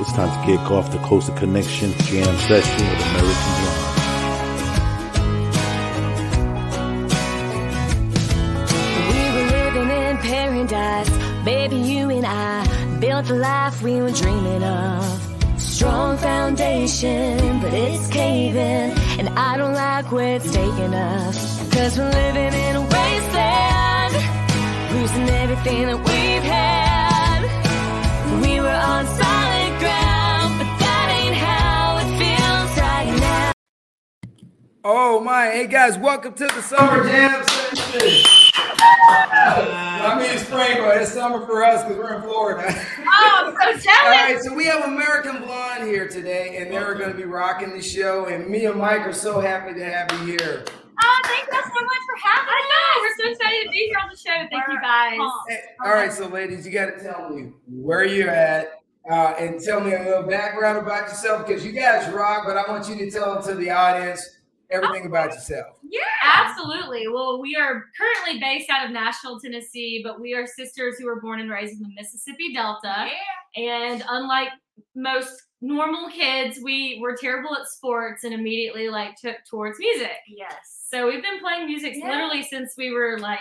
It's time to kick off the Coastal Connection Jam session with American. We paradise, baby. You and I built the life we were dreaming of. Strong foundation, but it's caving, and I don't like where it's taking us. Cause we're living in a wasteland, losing everything that we've Oh my! Hey guys, welcome to the summer jam session. I mean spring, but it's summer for us because we're in Florida. Oh, I'm so All jealous. right, so we have American Blonde here today, and they're going to be rocking the show. And me and Mike are so happy to have you here. Oh, thank you so much for having us. I us. know. We're so excited to be here on the show. Thank you guys. Hey, all right, so ladies, you got to tell me where you're at. Uh, and tell me a little background about yourself because you guys rock, but I want you to tell it to the audience everything about yourself. Yeah, absolutely. Well, we are currently based out of Nashville, Tennessee, but we are sisters who were born and raised in the Mississippi Delta. Yeah. And unlike most normal kids, we were terrible at sports and immediately like took towards music. Yes. So we've been playing music Yeah. literally since we were like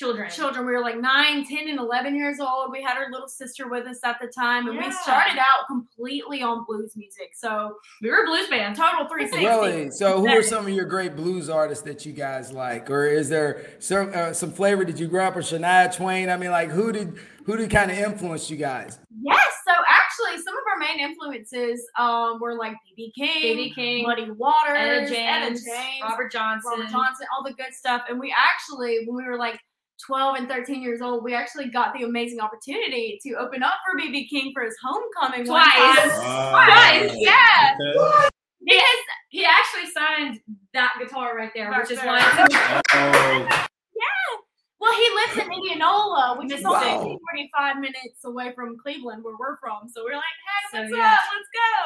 children. Children, we were like 9, 10, and 11 years old. We had our little sister with us at the time, and we started out completely on blues music. So, We were a blues band. total 360. Really? So, who are some of your great blues artists that you guys like, or is there some uh, some flavor? Did you grow up with Shania Twain? I mean, like who did who did kind of influence you guys? Yes. So, actually, some of our main influences um, were like B.B. King, B.B. King, Muddy Waters, Etta Etta James, James, Robert Johnson. Robert Johnson, all the good stuff. And we actually, when we were like 12 and 13 years old, we actually got the amazing opportunity to open up for BB King for his homecoming one Twice. time. Twice, yeah. He has he actually signed that guitar right there, Right which is there. why Oh, Well, he lives in Indianola, which is only Wow. 45 minutes away from Cleveland, where we're from. So we're like, hey, So, what's yeah. up?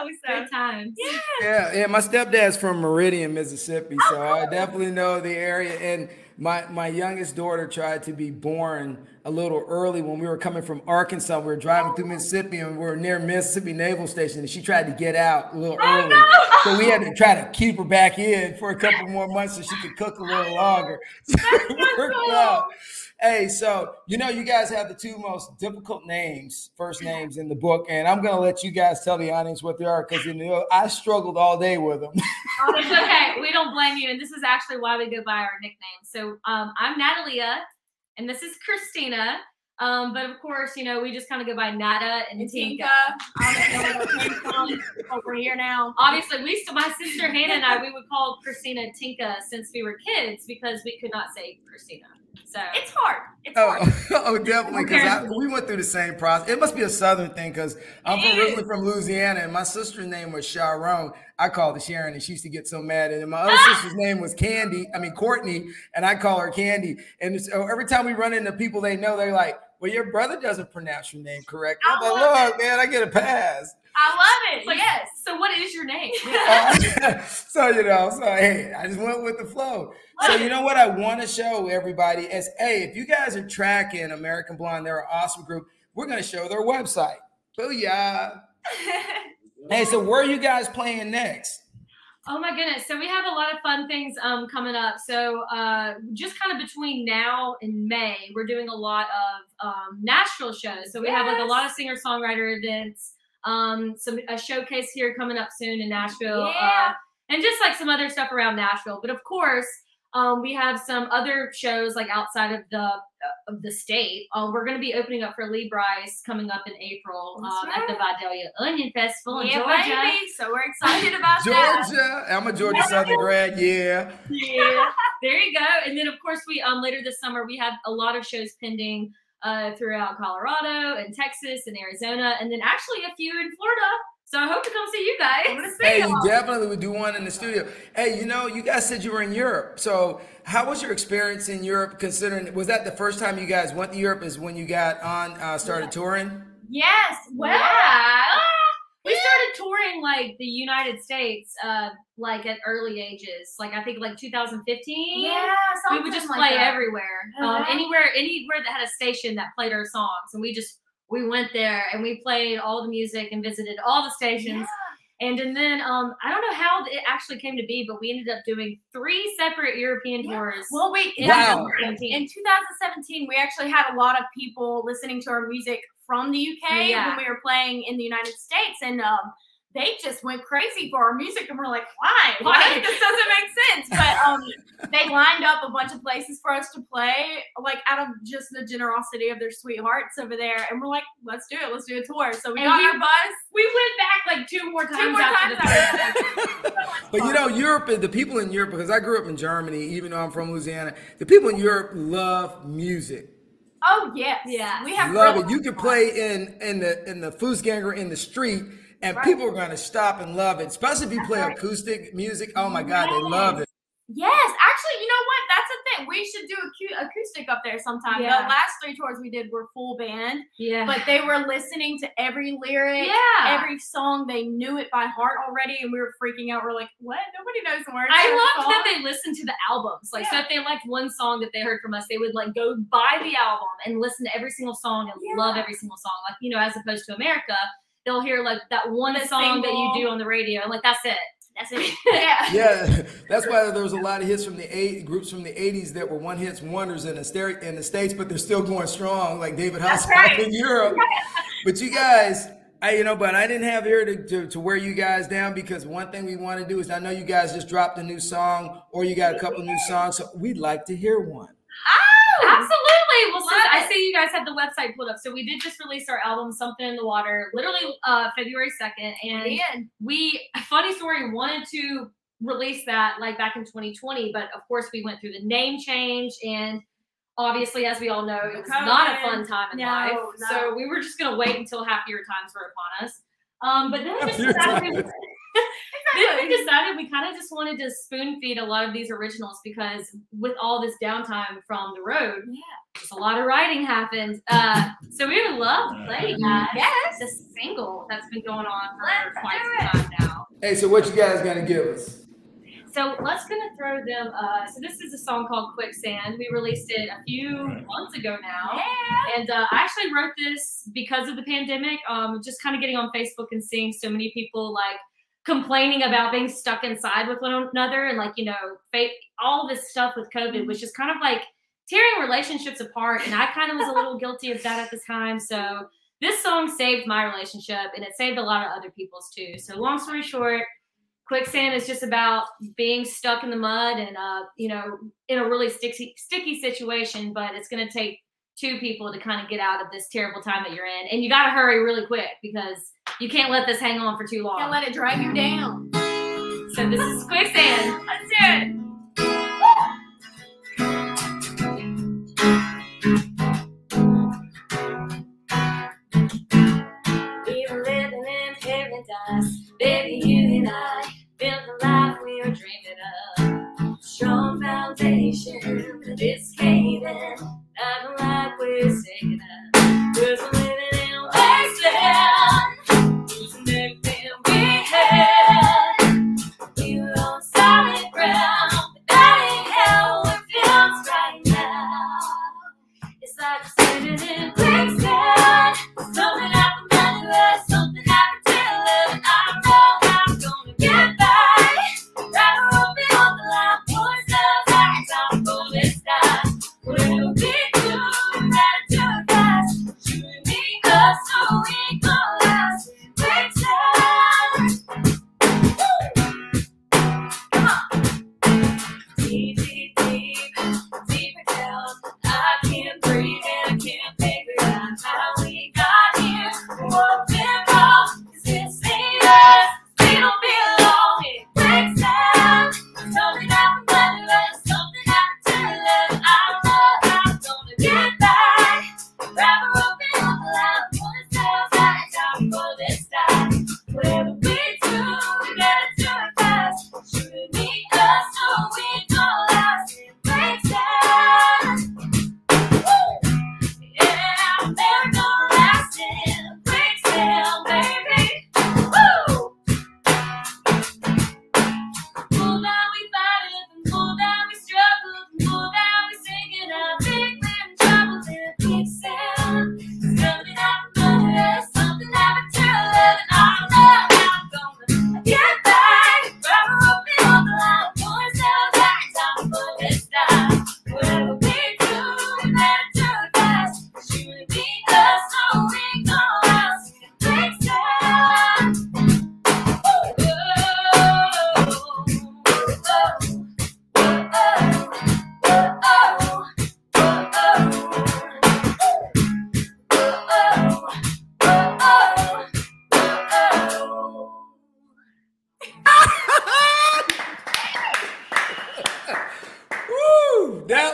Let's go. good times. yeah. Yeah, yeah. My stepdad's from Meridian, Mississippi, so I oh, definitely know the area. And my my youngest daughter tried to be born a little early when we were coming from Arkansas. We were driving through Mississippi, and we were near Mississippi Naval Station, and she tried to get out a little oh, early. So we had to try to keep her back in for a couple more months so she could cook a little longer. So worked out. Hey, so you know, you guys have the two most difficult names, first names in the book, and I'm gonna let you guys tell the audience what they are because you know I struggled all day with them. Oh, it's okay. We don't blame you. And this is actually why we go by our nicknames. So um, I'm Natalia, and this is Christina. Um, but of course, you know, we just kind of go by Nata and And Tinka. Tinka, I don't know where it came from. Over here now. Obviously, we to, my sister Hannah and I, we would call Christina Tinka since we were kids because we could not say Christina. So It's hard. It's oh, hard. Oh, oh definitely. Because we went through the same process. It must be a Southern thing because I'm from, originally from Louisiana, and my sister's name was Sharon. I called her Sharon, and she used to get so mad. And then my other ah! sister's name was Candy. I mean Courtney, and I call her Candy. And so oh, every time we run into people they know, they're like, "Well, your brother doesn't pronounce your name correctly." I'm like, "Look, man, I get a pass." I love it. it's like, yes. So what is your name? Uh, so you know, so hey, I just went with the flow. So you know what I want to show everybody is, hey, if you guys are tracking American Blonde, they're an awesome group. We're gonna show their website. Booyah! Hey, so where are you guys playing next? Oh my goodness. So we have a lot of fun things um, coming up. So uh, just kind of between now and May, we're doing a lot of um, Nashville shows. So we have like a lot of singer songwriter events, um, some a showcase here coming up soon in Nashville, Yeah. uh, and just like some other stuff around Nashville. But of course, um, we have some other shows like outside of the of the state. Uh, we're going to be opening up for Lee Brice coming up in April That's um, at the Vidalia Onion Festival in yeah, Georgia. baby. So we're excited about that. Georgia. I'm a Georgia Southern grad. Yeah. yeah there you go and then of course we um later this summer we have a lot of shows pending uh throughout colorado and texas and arizona and then actually a few in florida so i hope to come see you I'm gonna guys Hey, y'all. definitely would do one in the studio. Hey, you know, you guys said you were in Europe. So, how was your experience in Europe? Considering was that the first time you guys went to Europe? Is when you got on uh, started touring? Yes. Well, yeah we started touring like the united states uh like at early ages like i think like 2015 yeah. we would just something play like that. everywhere um, Uh-huh. anywhere anywhere that had a station that played our songs and we just we went there and we played all the music and visited all the stations. And, and then um, I don't know how it actually came to be, but we ended up doing three separate European Yeah. tours. Well, wait. In, Wow. in 2017, we actually had a lot of people listening to our music from the UK Yeah. when we were playing in the United States, and um, they just went crazy for our music, and we're like, "Why? Why? Why? this doesn't make sense." But um, they lined up a bunch of places for us to play, like out of just the generosity of their sweethearts over there, and we're like, "Let's do it. Let's do a tour." So we And got we- our bus. we went back like two more times Two more after times the after tour. But you know, Europe, the people in Europe, because I grew up in Germany, even though I'm from Louisiana, the people in Europe love music. Oh yes, yeah. We have Love it. You can play in in the in the Fußgänger in the street, and Right. people are going to stop and love it. Especially if you play right. acoustic music. Oh my God, they love it. Yes, actually, you know what? That's the thing. We should do acu- acoustic up there sometime. Yeah. The last three tours we did were full band, Yeah. but they were listening to every lyric, yeah. every song. They knew it by heart already, and we were freaking out. We're like, "What? Nobody knows the words." I this loved that they listened to the albums. Like, so if they liked one song that they heard from us, they would like go buy the album and listen to every single song and Yeah. love every single song. Like, you know, as opposed to America, they'll hear like that one The song that you do on the radio, and like that's it. That's it. Yeah. Yeah, that's why there was a lot of hits from the eight groups from the '80s that were one hits wonders in the ster- in the states, but they're still going strong, like David That's Hasselhoff right. in Europe. But you guys, I you know, but I didn't have here to, to to wear you guys down because one thing we want to do is I know you guys just dropped a new song or you got a couple new songs, so we'd like to hear one. Absolutely. Well, since I see you guys have the website pulled up, so we did just release our album "Something in the Water," literally uh, February second, and Man. we funny story wanted to release that like back in 2020 but of course we went through the name change and obviously as we all know it was not a fun time in No, life no. so we were just going to wait until happier times were upon us um, but then we just Happier decided, times. Then we decided we kind of just wanted to spoon feed a lot of these originals because with all this downtime from the road Yeah. just a lot of writing happened uh, so we would love to play you guys Yes. the single that's been going on for Let's quite some time now Hey, so what you guys gonna give us? so let's gonna throw them. Uh, so this is a song called Quicksand. We released it a few months ago now, Yeah. and uh, I actually wrote this because of the pandemic. Um, just kind of getting on Facebook and seeing so many people like complaining about being stuck inside with one another, and like you know, fa- all this stuff with COVID was just kind of like tearing relationships apart. And I kind of was a little guilty of that at the time. So this song saved my relationship, and it saved a lot of other people's too. So long story short quicksand is just about being stuck in the mud and uh you know in a really sticky sticky situation but it's going to take two people to kind of get out of this terrible time that you're in and you got to hurry really quick because you can't let this hang on for too long Can't let it drag you down. so this is quicksand Let's do it. we were living in paradise baby you and i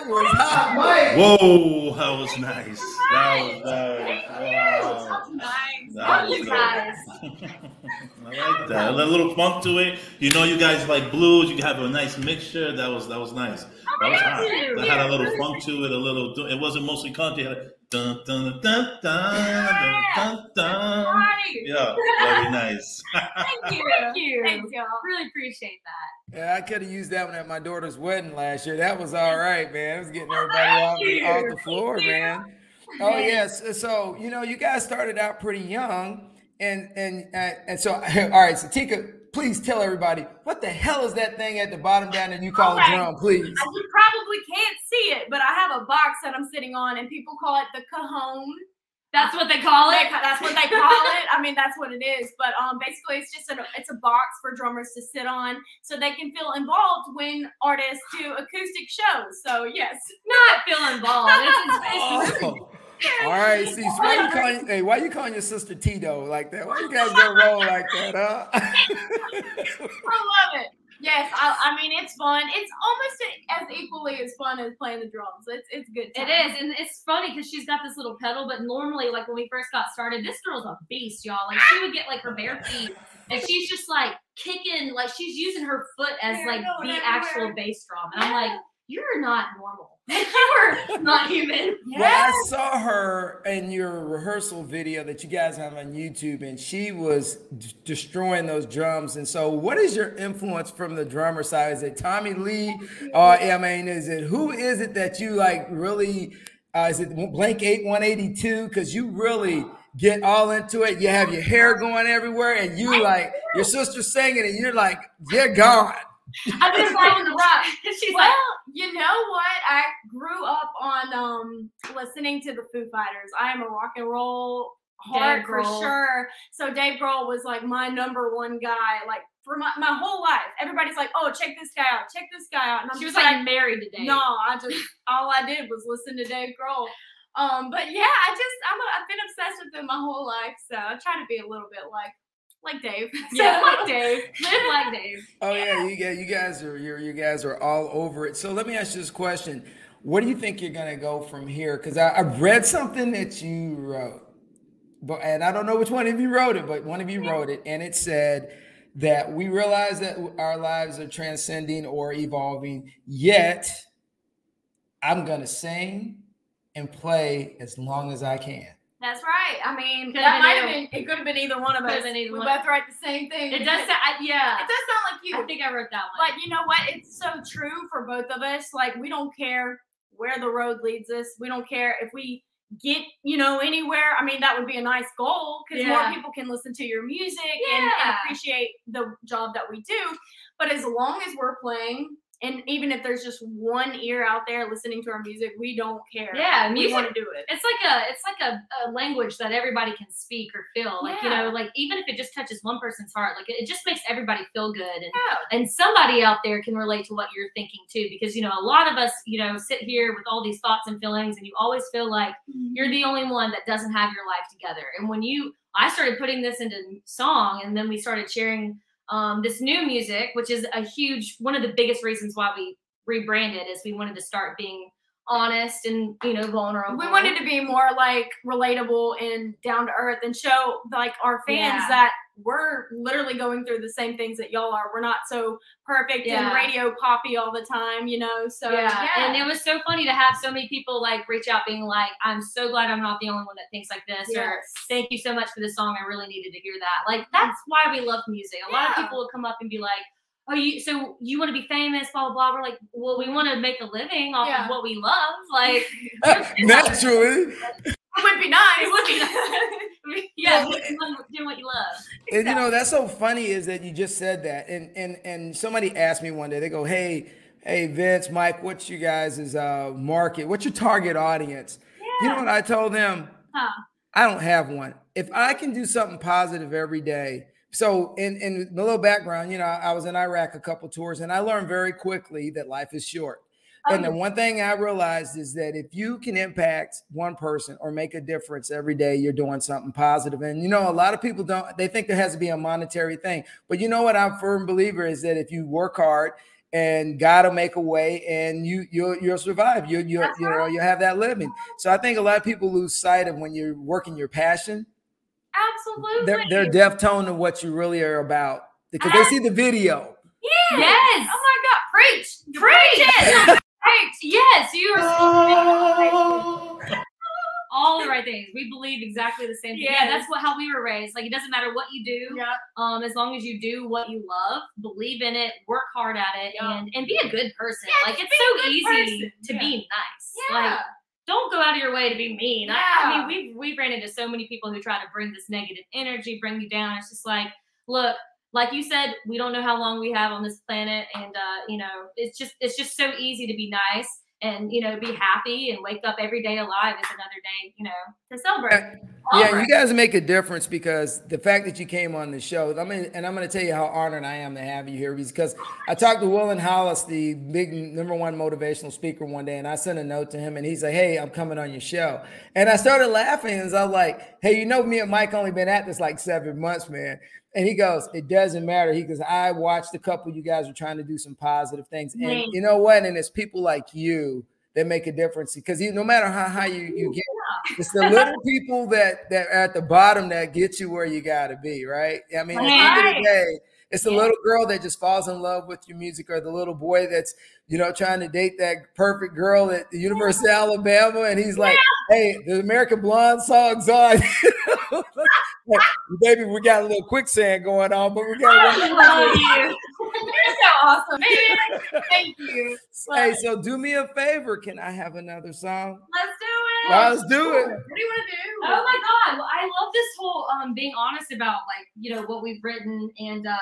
was hot, Mike. Whoa, that was nice. That was nice. Wow. That's nice. That was you good. guys. I like that. A little funk to it. You know, you guys like blues. You have a nice mixture. That was that was nice. That was oh, hot. you. That had a little funk to it. A little. It wasn't mostly country. It had a dun dun dun dun dun dun dun. Right. Yeah, very nice. Thank you. Thank you. Thanks, y'all. Really appreciate that. Yeah, I could have used that one at my daughter's wedding last year. That was all right, man. It was getting everybody off, the- off the floor, man. Oh yes. So you know, you guys started out pretty young, and and uh, and so all right. So Tika, please tell everybody what the hell is that thing at the bottom down there you call a drum, please. You probably can't see it, but I have a box that I'm sitting on, and people call it the cajon. That's what they call it. that's what they call it. I mean, that's what it is. But um, basically, it's just a it's a box for drummers to sit on, so they can feel involved when artists do acoustic shows. So yes, Not feel involved. It's, it's, Oh. All right, see, so why you calling? Hey, why you calling your sister Tito like that? Why you guys gonna roll like that, huh? I love it. Yes, I, I mean it's fun. It's almost as equally as fun as playing the drums. It's it's good. It time. is, and it's funny because she's got this little pedal. But normally, like when we first got started, this girl's a beast, y'all. Like she would get like her bare feet, and she's just like kicking, like she's using her foot as like the actual bass drum. And I'm like, you're not normal. You are not human. Well, I saw her in your rehearsal video that you guys have on YouTube, and she was d- destroying those drums. And so, what is your influence from the drummer side? Is it Tommy Lee, or I mean, is it who is it that you like really? Uh, is it Blink Eight One Eighty Two? Because you really get all into it. You have your hair going everywhere, and you like your sister singing, and you're like, you're gone. I'm just liking the rock. She's Well, like, you know what? I grew up on um listening to the Foo Fighters. I am a rock and roll heart for sure. So Dave Grohl was like my number one guy, like for my, my whole life. Everybody's like, "Oh, check this guy out! Check this guy out!" And I'm she was just like married today. "No, I just all I did was listen to Dave Grohl." Um, but yeah, I just I'm a, I've been obsessed with him my whole life, so I try to be a little bit like like Dave. So Yeah. like Dave. live like Dave. Oh yeah, you guys, you guys are you you guys are all over it. So let me ask you this question: What do you think you're gonna go from here? Because I, I read something that you wrote, but and I don't know which one of you wrote it, but one of you wrote it, and it said that we realize that our lives are transcending or evolving. Yet, I'm gonna sing and play as long as I can. That's right. I mean, Could've that been might have been. It could have been either one of Could've us. been either we one. both write the same thing. It does sound, I, yeah. It does sound like you. I think I wrote that one. But you know what? It's so true for both of us. Like we don't care where the road leads us. We don't care if we get you know anywhere. I mean, that would be a nice goal because Yeah. more people can listen to your music and, and appreciate the job that we do. But as long as we're playing. And even if there's just one ear out there listening to our music, we don't care. Yeah, we want to do it. it's like a it's like a, a language that everybody can speak or feel like you know like even if it just touches one person's heart like it, it just makes everybody feel good and Yeah. and somebody out there can relate to what you're thinking too because you know a lot of us you know sit here with all these thoughts and feelings and you always feel like mm-hmm. you're the only one that doesn't have your life together and when you i started putting this into song and then we started sharing um, this new music which is a huge one of the biggest reasons why we rebranded is we wanted to start being honest and you know vulnerable we wanted to be more like relatable and down to earth and show like our fans Yeah. that we're literally going through the same things that y'all are. We're not so perfect Yeah. and radio poppy all the time, you know. So yeah. yeah, and it was so funny to have so many people like reach out being like i'm so glad i'm not the only one that thinks like this or thank you so much for this song i really needed to hear that like that's mm. why we love music a lot of people will come up and be like oh you so you want to be famous blah blah blah we're like well we want to make a living off Yeah. of what we love like Naturally, it would be nice. it would be nice. yeah doing what you love And you know that's so funny is that you just said that, and and and somebody asked me one day. They go, "Hey, hey, Vince, Mike, what's you guys' is uh, market? What's your target audience?" You know what I told them? Huh. I don't have one. If I can do something positive every day. So, in in the little background, you know, I was in Iraq a couple tours, and I learned very quickly that life is short. And the one thing I realized is that if you can impact one person or make a difference every day, you're doing something positive. And you know, a lot of people don't, they think there has to be a monetary thing. But you know what? I'm a firm believer is that if you work hard and God will make a way, and you you'll you'll survive. You you you know you have that living. So I think a lot of people lose sight of when you're working your passion. Absolutely. They're they're deaf tone to what you really are about because they see the video. Yeah. Yes. Oh my God. Preach. Preach it. Preach. Yes, you are speaking all the right things. We believe exactly the same thing. Yeah, that's what how we were raised. Like it doesn't matter what you do. Yeah. Um, as long as you do what you love, believe in it, work hard at it, Yeah. and and be a good person. Yeah, like it's so easy person. to Yeah. be nice. Yeah. Like don't go out of your way to be mean. I, I mean, we've we've ran into so many people who try to bring this negative energy, bring you down. It's just like, look, like you said, we don't know how long we have on this planet, and uh, you know, it's just it's just so easy to be nice and you know be happy and wake up every day alive is another day. You know, To celebrate. Yeah, Alright. you guys make a difference because the fact that you came on the show, I mean, and I'm going to tell you how honored I am to have you here because I talked to Will and Hollis, the big number one motivational speaker, one day, and I sent a note to him, and he's like, "Hey, I'm coming on your show," and I started laughing, and I was like, "Hey, you know, me and Mike only been at this like seven months, man." And he goes, "It doesn't matter." He goes, "I watched a couple. You guys are trying to do some positive things, and Right. you know what? And it's people like you." That make a difference because you, no matter how high you, you get it's the little people that that are at the bottom that get you where you gotta be, right? I mean, at the end of the day, it's the little girl that just falls in love with your music, or the little boy that's you know trying to date that perfect girl at the University of Alabama, and he's like, "Hey, the American Blonde song's on." baby, we got a little quicksand going on, but we got. I love you. You're so awesome, man. Thank you. Hey, so do me a favor. Can I have another song? Let's do it. Let's do it. What do you want to do? Oh my god! Well, I love this whole um being honest about like you know what we've written and uh,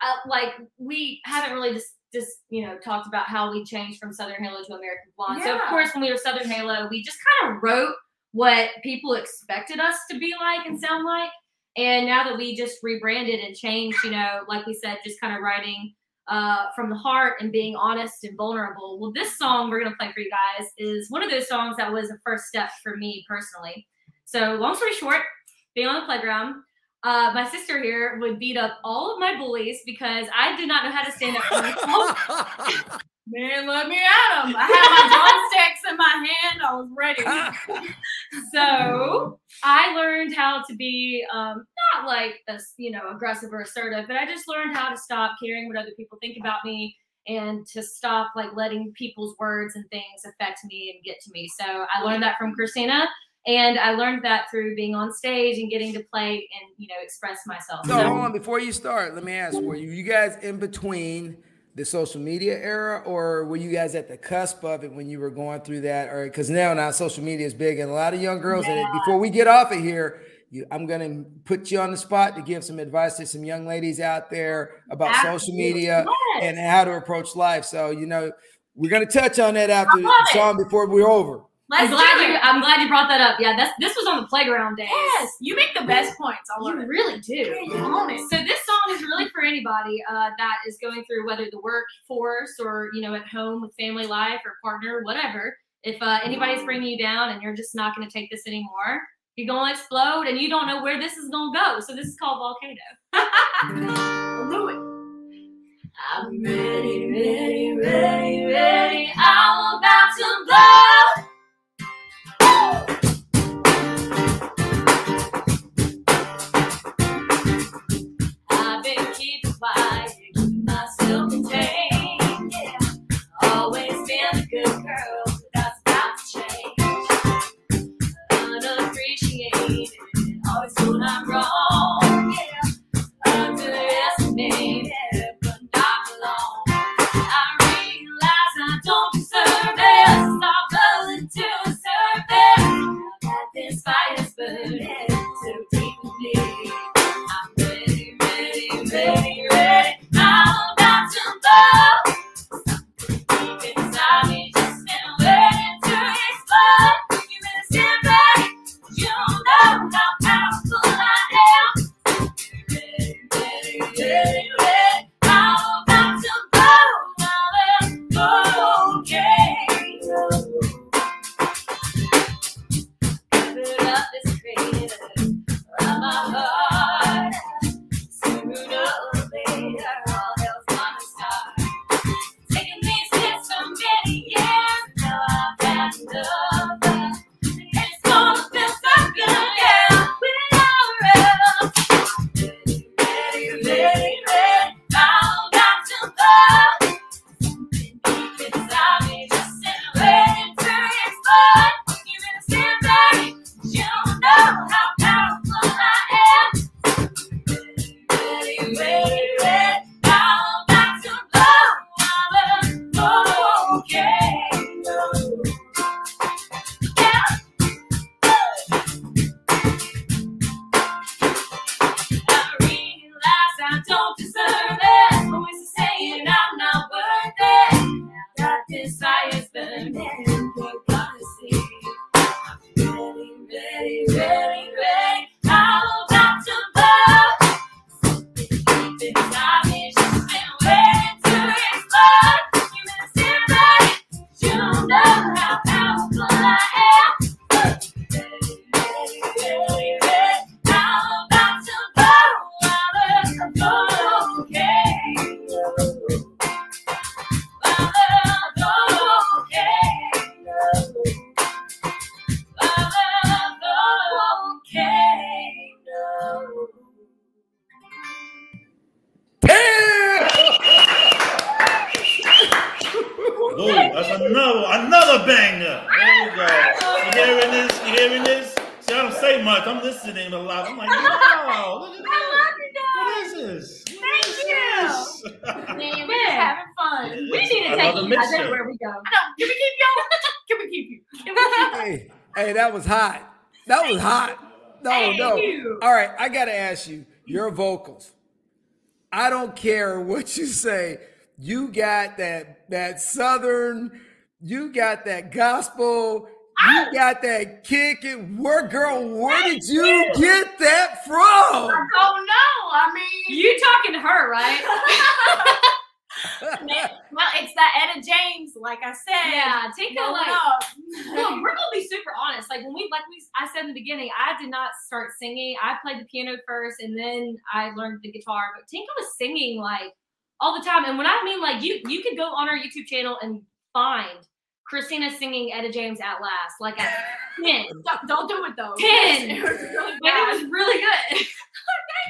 uh like we haven't really just just you know talked about how we changed from Southern Halo to American Blonde. So of course when we were Southern Halo, we just kind of wrote what people expected us to be like and sound like. And now that we just rebranded and changed, you know, like we said, just kind of writing uh, from the heart and being honest and vulnerable. Well, this song we're gonna play for you guys is one of those songs that was a first step for me personally. So, long story short, being on the playground, uh, my sister here would beat up all of my bullies because I did not know how to stand up for myself. Man, let me at him. I had my drumsticks in my hand. I was ready. so I learned how to be um, not like a you know aggressive or assertive, but I just learned how to stop caring what other people think about me and to stop like letting people's words and things affect me and get to me. So I learned that from Christina. And I learned that through being on stage and getting to play and you know express myself. So hold on, before you start, let me ask: Were you, you guys in between the social media era, or were you guys at the cusp of it when you were going through that? Or because now now social media is big, and a lot of young girls. And before we get off of here, you, I'm gonna put you on the spot to give some advice to some young ladies out there about social media Yes. and how to approach life. So you know, we're gonna touch on that after the song before we're over. I'm Let's do glad you. it. I'm glad you brought that up. Yeah, that's this was on the playground days. Yes, you make the best points. I love You it. really do. You own it. So this song is really for anybody uh, that is going through whether the workforce or you know at home with family life or partner, whatever. If uh, anybody's bringing you down and you're just not going to take this anymore, you're going to explode and you don't know where this is going to go. So this is called Volcano. Do it. I'm ready, ready, ready, ready. I'm about to blow. That was hot. No, Thank no. you. All right, I gotta ask you, your vocals. I don't care what you say. You got that that southern, you got that gospel, you got that kick it. Where girl, where did you get that from? Oh no! I mean, You talking to her, right? well, it's that Etta James, like I said. yeah, Tinka like. We're gonna be super honest. Like when we, like we, I said in the beginning, I did not start singing. I played the piano first, and then I learned the guitar. But Tinka was singing like all the time. And when I mean like you, you could go on our YouTube channel and find Christina singing Etta James at last, like at ten. Don't, don't do it though. Ten. It was really bad. it was really good.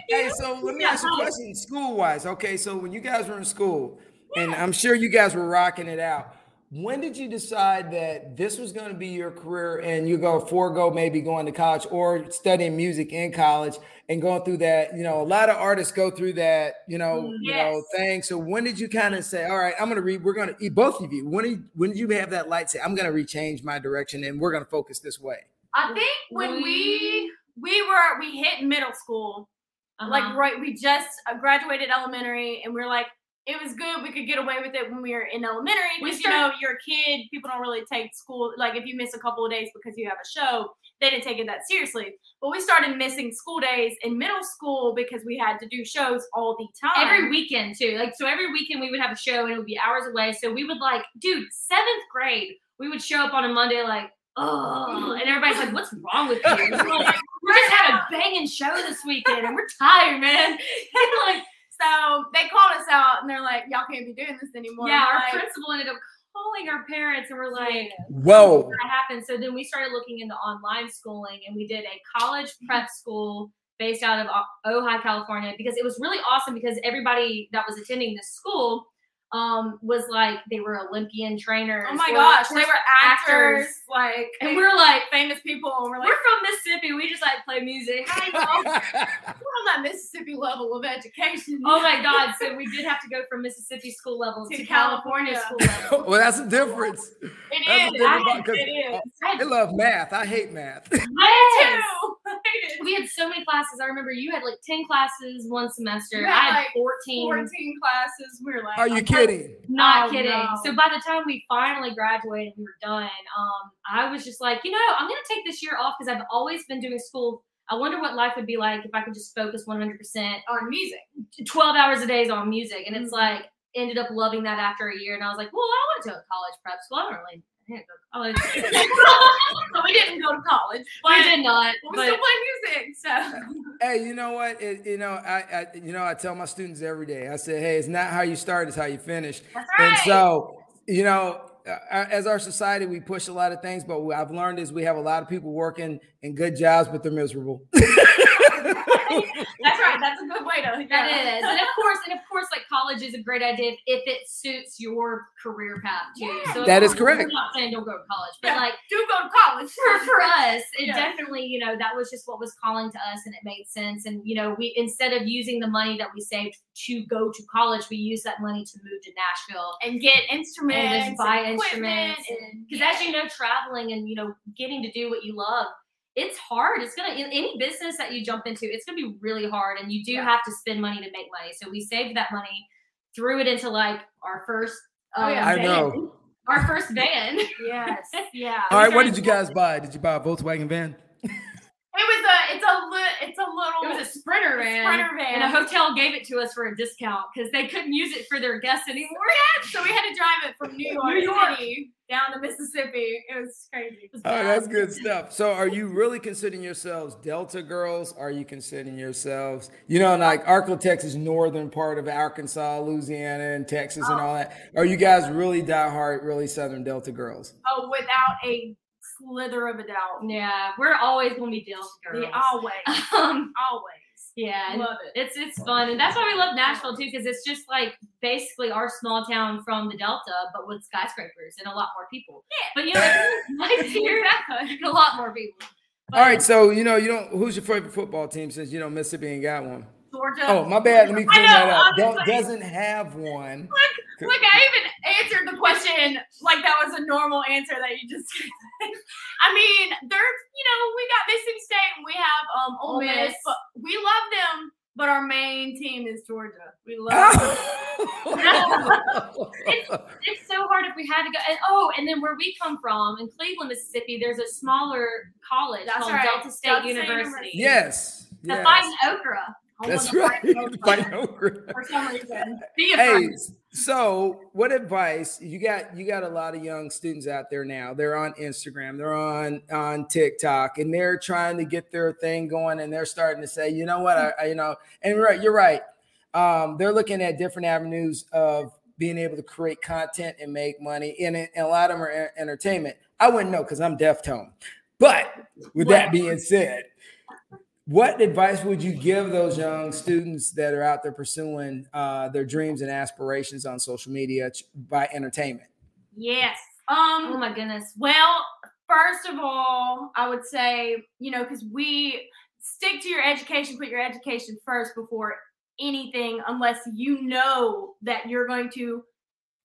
Hey, so let me Yeah, ask you a question school wise. Okay, so when you guys were in school, and I'm sure you guys were rocking it out, when did you decide that this was going to be your career and you go forego maybe going to college or studying music in college and going through that? You know, a lot of artists go through that, you know, you know, thing. So when did you kind of say, all right, I'm going to read, we're going to eat both of you. When did, when did you have that light say, I'm going to rechange my direction and we're going to focus this way? I think when we we were we hit middle school, like Uh-huh. right, we just uh, graduated elementary, and we are like, it was good. We could get away with it when we were in elementary We because you know you're a kid. People don't really take school like if you miss a couple of days because you have a show, they didn't take it that seriously. But we started missing school days in middle school because we had to do shows all the time. every weekend too. Like so every weekend we would have a show and it would be hours away. So we would like, dude, seventh grade, we would show up on a Monday like, oh, and everybody's like, what's wrong with you? We just had a banging show this weekend and we're tired, man. And like, So they called us out and they're like, y'all can't be doing this anymore. yeah, our like, principal ended up calling our parents and we're like, Whoa. that happened. So then we started looking into online schooling and we did a college mm-hmm. prep school based out of O- Ojai, California, because it was really awesome because everybody that was attending this school um, was like they were Olympian trainers. oh my or gosh, sports they were actors, like and we're like, famous people, and we're like, we're from Mississippi. We just like play music. Hi, we're on that Mississippi level of education. oh my God! So we did have to go from Mississippi school level to, To California, California. school level. well, that's the difference. It That's is. the difference I- because- It is. I I love math. I hate math. Yes. too. We had so many classes. I remember you had like ten classes one semester. You I had, had like, fourteen. 14 classes. We were like, Are you I'm kidding? Not Oh, kidding. no. So by the time we finally graduated, and we were done. Um, I was just like, you know, I'm gonna take this year off because I've always been doing school. I wonder what life would be like if I could just focus 100 percent, on music. 12 hours a day is on music, and it's Mhm. like ended up loving that after a year. And I was like, well, I went to a college prep school. I don't really. I didn't go to college. so we didn't go to college, but I did not. we But still play music. So Hey, you know what? It, you know, I, I, you know, I tell my students every day. I say, hey, it's not how you start; it's how you finish. that's And so, you know, uh, as our society, we push a lot of things, but what I've learned is we have a lot of people working in good jobs, but they're miserable. That's right. That's a good way to. That yeah. is, and of course, and of course, like college is a great idea if, if it suits your career path too. Yeah. So That is correct. I'm not saying don't go to college, but Yeah. like do go to college for for us, it Yeah. definitely, you know, that was just what was calling to us, and it made sense. And you know, we instead of using the money that we saved to go to college, we used that money to move to Nashville. and get instruments And just buy and instruments and Because as you know, traveling and you know, getting to do what you love, it's hard. It's gonna in any business that you jump into, it's gonna be really hard, and you do Yeah. have to spend money to make money. So we saved that money, threw it into like our first. Oh, yeah. um, I van. know. Our first van. yes, yeah. All right, what did you guys buy? Did you buy a Volkswagen van? It was a. It's a. Li- it's a little. It was a sprinter van. sprinter van. And a hotel gave it to us for a discount because they couldn't use it for their guests anymore. so we had to drive it from New York, New York. City down to Mississippi. It was crazy. It was Oh, bad. that's good stuff. So, are you really considering yourselves Delta girls? Are you considering yourselves, you know, like Arco, Texas, northern part of Arkansas, Louisiana, and Texas, and oh. all that? Are you guys really diehard, really Southern Delta girls? Oh, without a slither of a doubt. Yeah, we're always gonna be Delta girls. We always, Um, always yeah, and love it. it's it's fun, and that's why we love Nashville too, because it's just like basically our small town from the Delta, but with skyscrapers and a lot more people. Yeah. But you know, it's nice here, a lot more people. But All right, so you know, you don't. Who's your favorite football team? Since you know Mississippi ain't got one. Georgia. Oh, my bad. Let me I clear know, that up. Don't, doesn't have one. Look, I even answered the question like that was a normal answer that you just. I mean, there's you know we got Mississippi State and we have um Ole Ole Miss, Miss. but we love them. But our main team is Georgia. We love. them. it's so hard if we had to go. And, oh, and then where we come from in Cleveland, Mississippi, there's a smaller college That's called right, Delta State Delta University. University. yes. The yes. Fighting Okra. I That's right. For some reason. Hey, so what advice you got? You got a lot of young students out there now. They're on Instagram, they're on on TikTok, and they're trying to get their thing going, and they're starting to say, you know what, I, I you know, and right, you're right. Um, they're looking at different avenues of being able to create content and make money, and, it- and a lot of them are entertainment. I wouldn't know because I'm deaf tone. But with that being said, what advice would you give those young students that are out there pursuing uh, their dreams and aspirations on social media ch- by entertainment? Yes. Oh Um. my goodness. Well, first of all, I would say you know because we stick to your education, put your education first before anything, unless you know that you're going to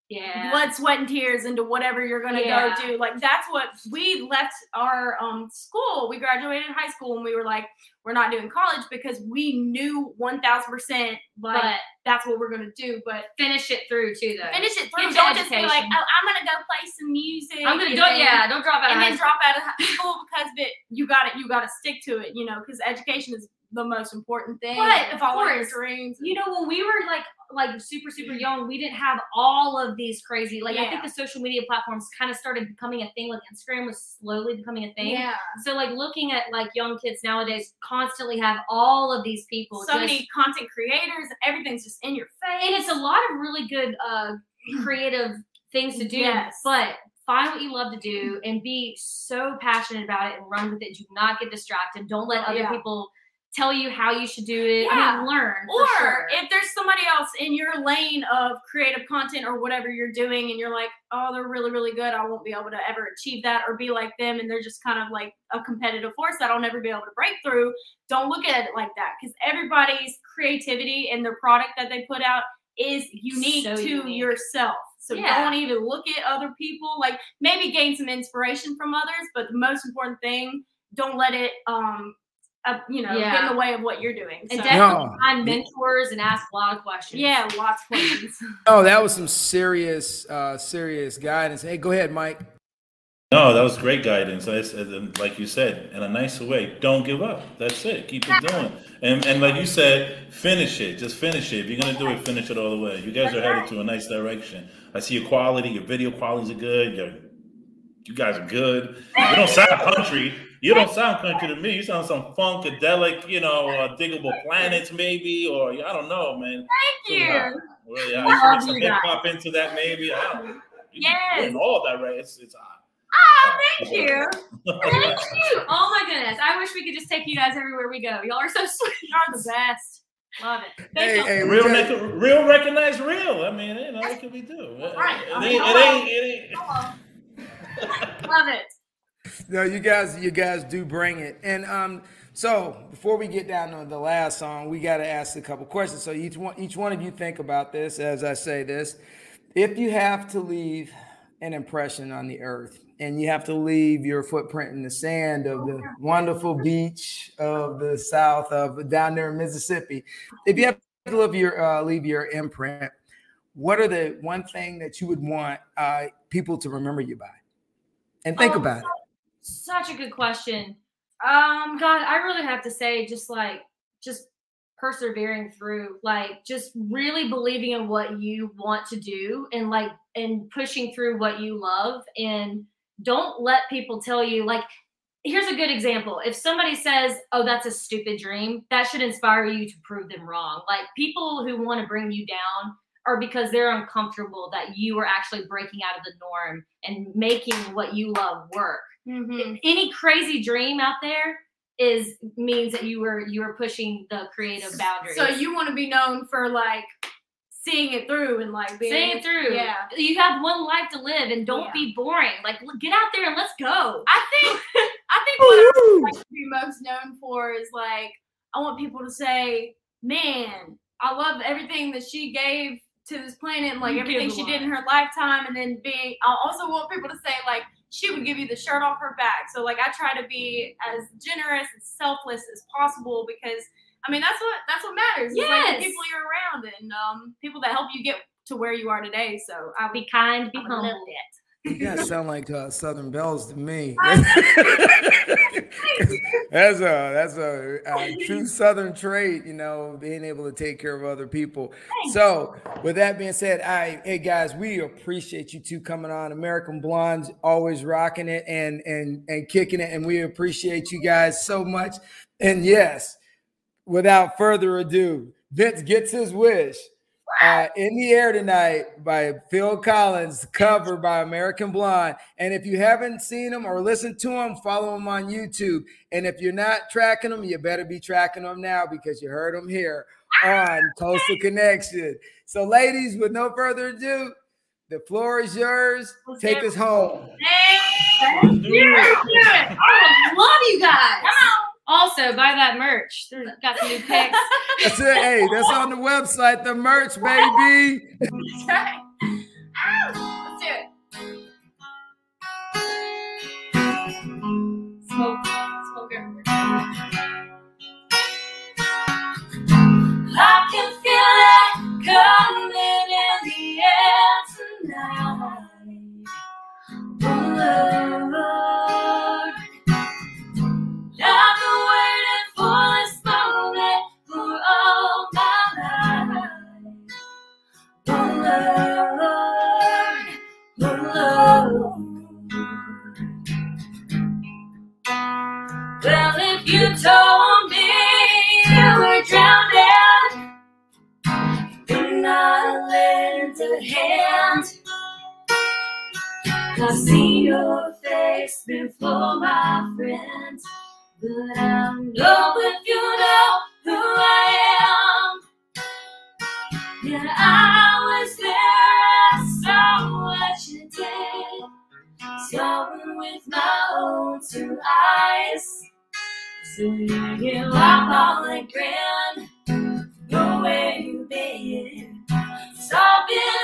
Yeah. blood, sweat, and tears into whatever you're going to Yeah. go do. Like that's what we left our um school. We graduated high school and we were like, we're not doing college because we knew one thousand percent like But that's what we're going to do. But finish it through too, though. finish it through. Don't just be like, oh, I'm going to go play some music. I'm gonna do it. Yeah, don't drop out. and of high then drop out of school because of it. You got it. You got to stick to it. You know, because education is the most important thing. But, of course, dreams. You know, when we were like like super super young, we didn't have all of these crazy. Like I think the social media platforms kind of started becoming a thing. Like Instagram was slowly becoming a thing. yeah. So like looking at like young kids nowadays constantly have all of these people. So just- many content creators. Everything's just in your face. and it's a lot of really good uh creative things to do. Yes. But find what you love to do and be so passionate about it and run with it. Do not get distracted. Don't let other Yeah. people tell you how you should do it. I Yeah. mean, learn. or sure. if there's somebody else in your lane of creative content or whatever you're doing and you're like oh they're really really good i won't be able to ever achieve that or be like them and they're just kind of like a competitive force that i'll never be able to break through don't look at it like that because everybody's creativity and their product that they put out is unique So to unique. yourself so Yeah. don't even look at other people like maybe gain some inspiration from others but the most important thing don't let it um uh, you know get in the way of what you're doing and So- definitely No. find mentors and ask a lot of questions. yeah, lots of questions. Oh, that was some serious, uh, serious guidance. Hey, go ahead, Mike. No, that was great guidance. I said, like you said, in a nicer way, don't give up. That's it. Keep it going. And and like you said, finish it. Just finish it. If you're gonna do it, finish it all the way. You guys are headed to a nice direction. I see your quality, your video qualities are good. Your you guys are good. You don't sound country. You don't sound country to me. You sound some funkadelic, you know, uh, Digable Planets maybe, or I don't know, man. Thank you. Well, yeah, Love I should make some hip hop into that maybe. I don't. You Yes. doing all that right. It's it's hot. Thank you. Thank you. Oh my goodness. I wish we could just take you guys everywhere we go. Y'all are so sweet. You're the best. Love it. Thank Hey, you. hey, Real, got- rec- real recognize real. I mean, you know, what can we do? It, Right. it ain't, it ain't, it ain't. Love it. No, you guys, you guys do bring it. And um, so before we get down to the last song, we got to ask a couple questions. So each one, each one of you think about this as I say this. If you have to leave an impression on the earth, and you have to leave your footprint in the sand of the wonderful beach of the south of down there in Mississippi, if you have to leave your uh, leave your imprint, what are the one thing that you would want uh, people to remember you by? And think Oh, about it. Such a good question. Um, God, I really have to say, just like, just persevering through, like, just really believing in what you want to do and like, and pushing through what you love. And don't let people tell you, like, here's a good example. If somebody says, oh, that's a stupid dream, that should inspire you to prove them wrong. Like, people who want to bring you down are because they're uncomfortable that you are actually breaking out of the norm and making what you love work mhm. any crazy dream out there is means that you were you were pushing the creative boundaries. So you want to be known for like seeing it through and like being say it through. Yeah. You have one life to live and don't Yeah. be boring. Like get out there and let's go. I think I think what I would like to be most known for is like I want people to say, "Man, I love everything that she gave to this planet, and like You everything she did in her lifetime." And then being, I also want people to say like she would give you the shirt off her back. So like I try to be as generous and selfless as possible because I mean that's what that's what matters. Like Yes. the people you're around and um, people that help you get to where you are today. So I'll Be kind, be humble. You guys sound like uh, Southern Belles to me. that's a that's a, uh true Southern trait, you know, being able to take care of other people. So, with that being said, I hey guys, we appreciate you two coming on. American Blondes always rocking it and and and kicking it, and we appreciate you guys so much. And yes, without further ado, Vince gets his wish. Uh, in the air tonight by Phil Collins, cover by American Blonde. And if you haven't seen them or listened to them, follow them on YouTube. And if you're not tracking them, you better be tracking them now because you heard them here on Coastal Connection. So, ladies, with no further ado, the floor is yours. Take us home. Do it. I love you guys. Also, buy that merch. There's got some new pics. That's it. Hey, that's on the website, the merch, baby. That's right. Ah, let's do it. Smoke hand, I see your face before my friends, but I know if you know who I am. Yeah, I was there, I saw what you did, saw it with my own two eyes. So you give up all the grin, know where you've been. Stop in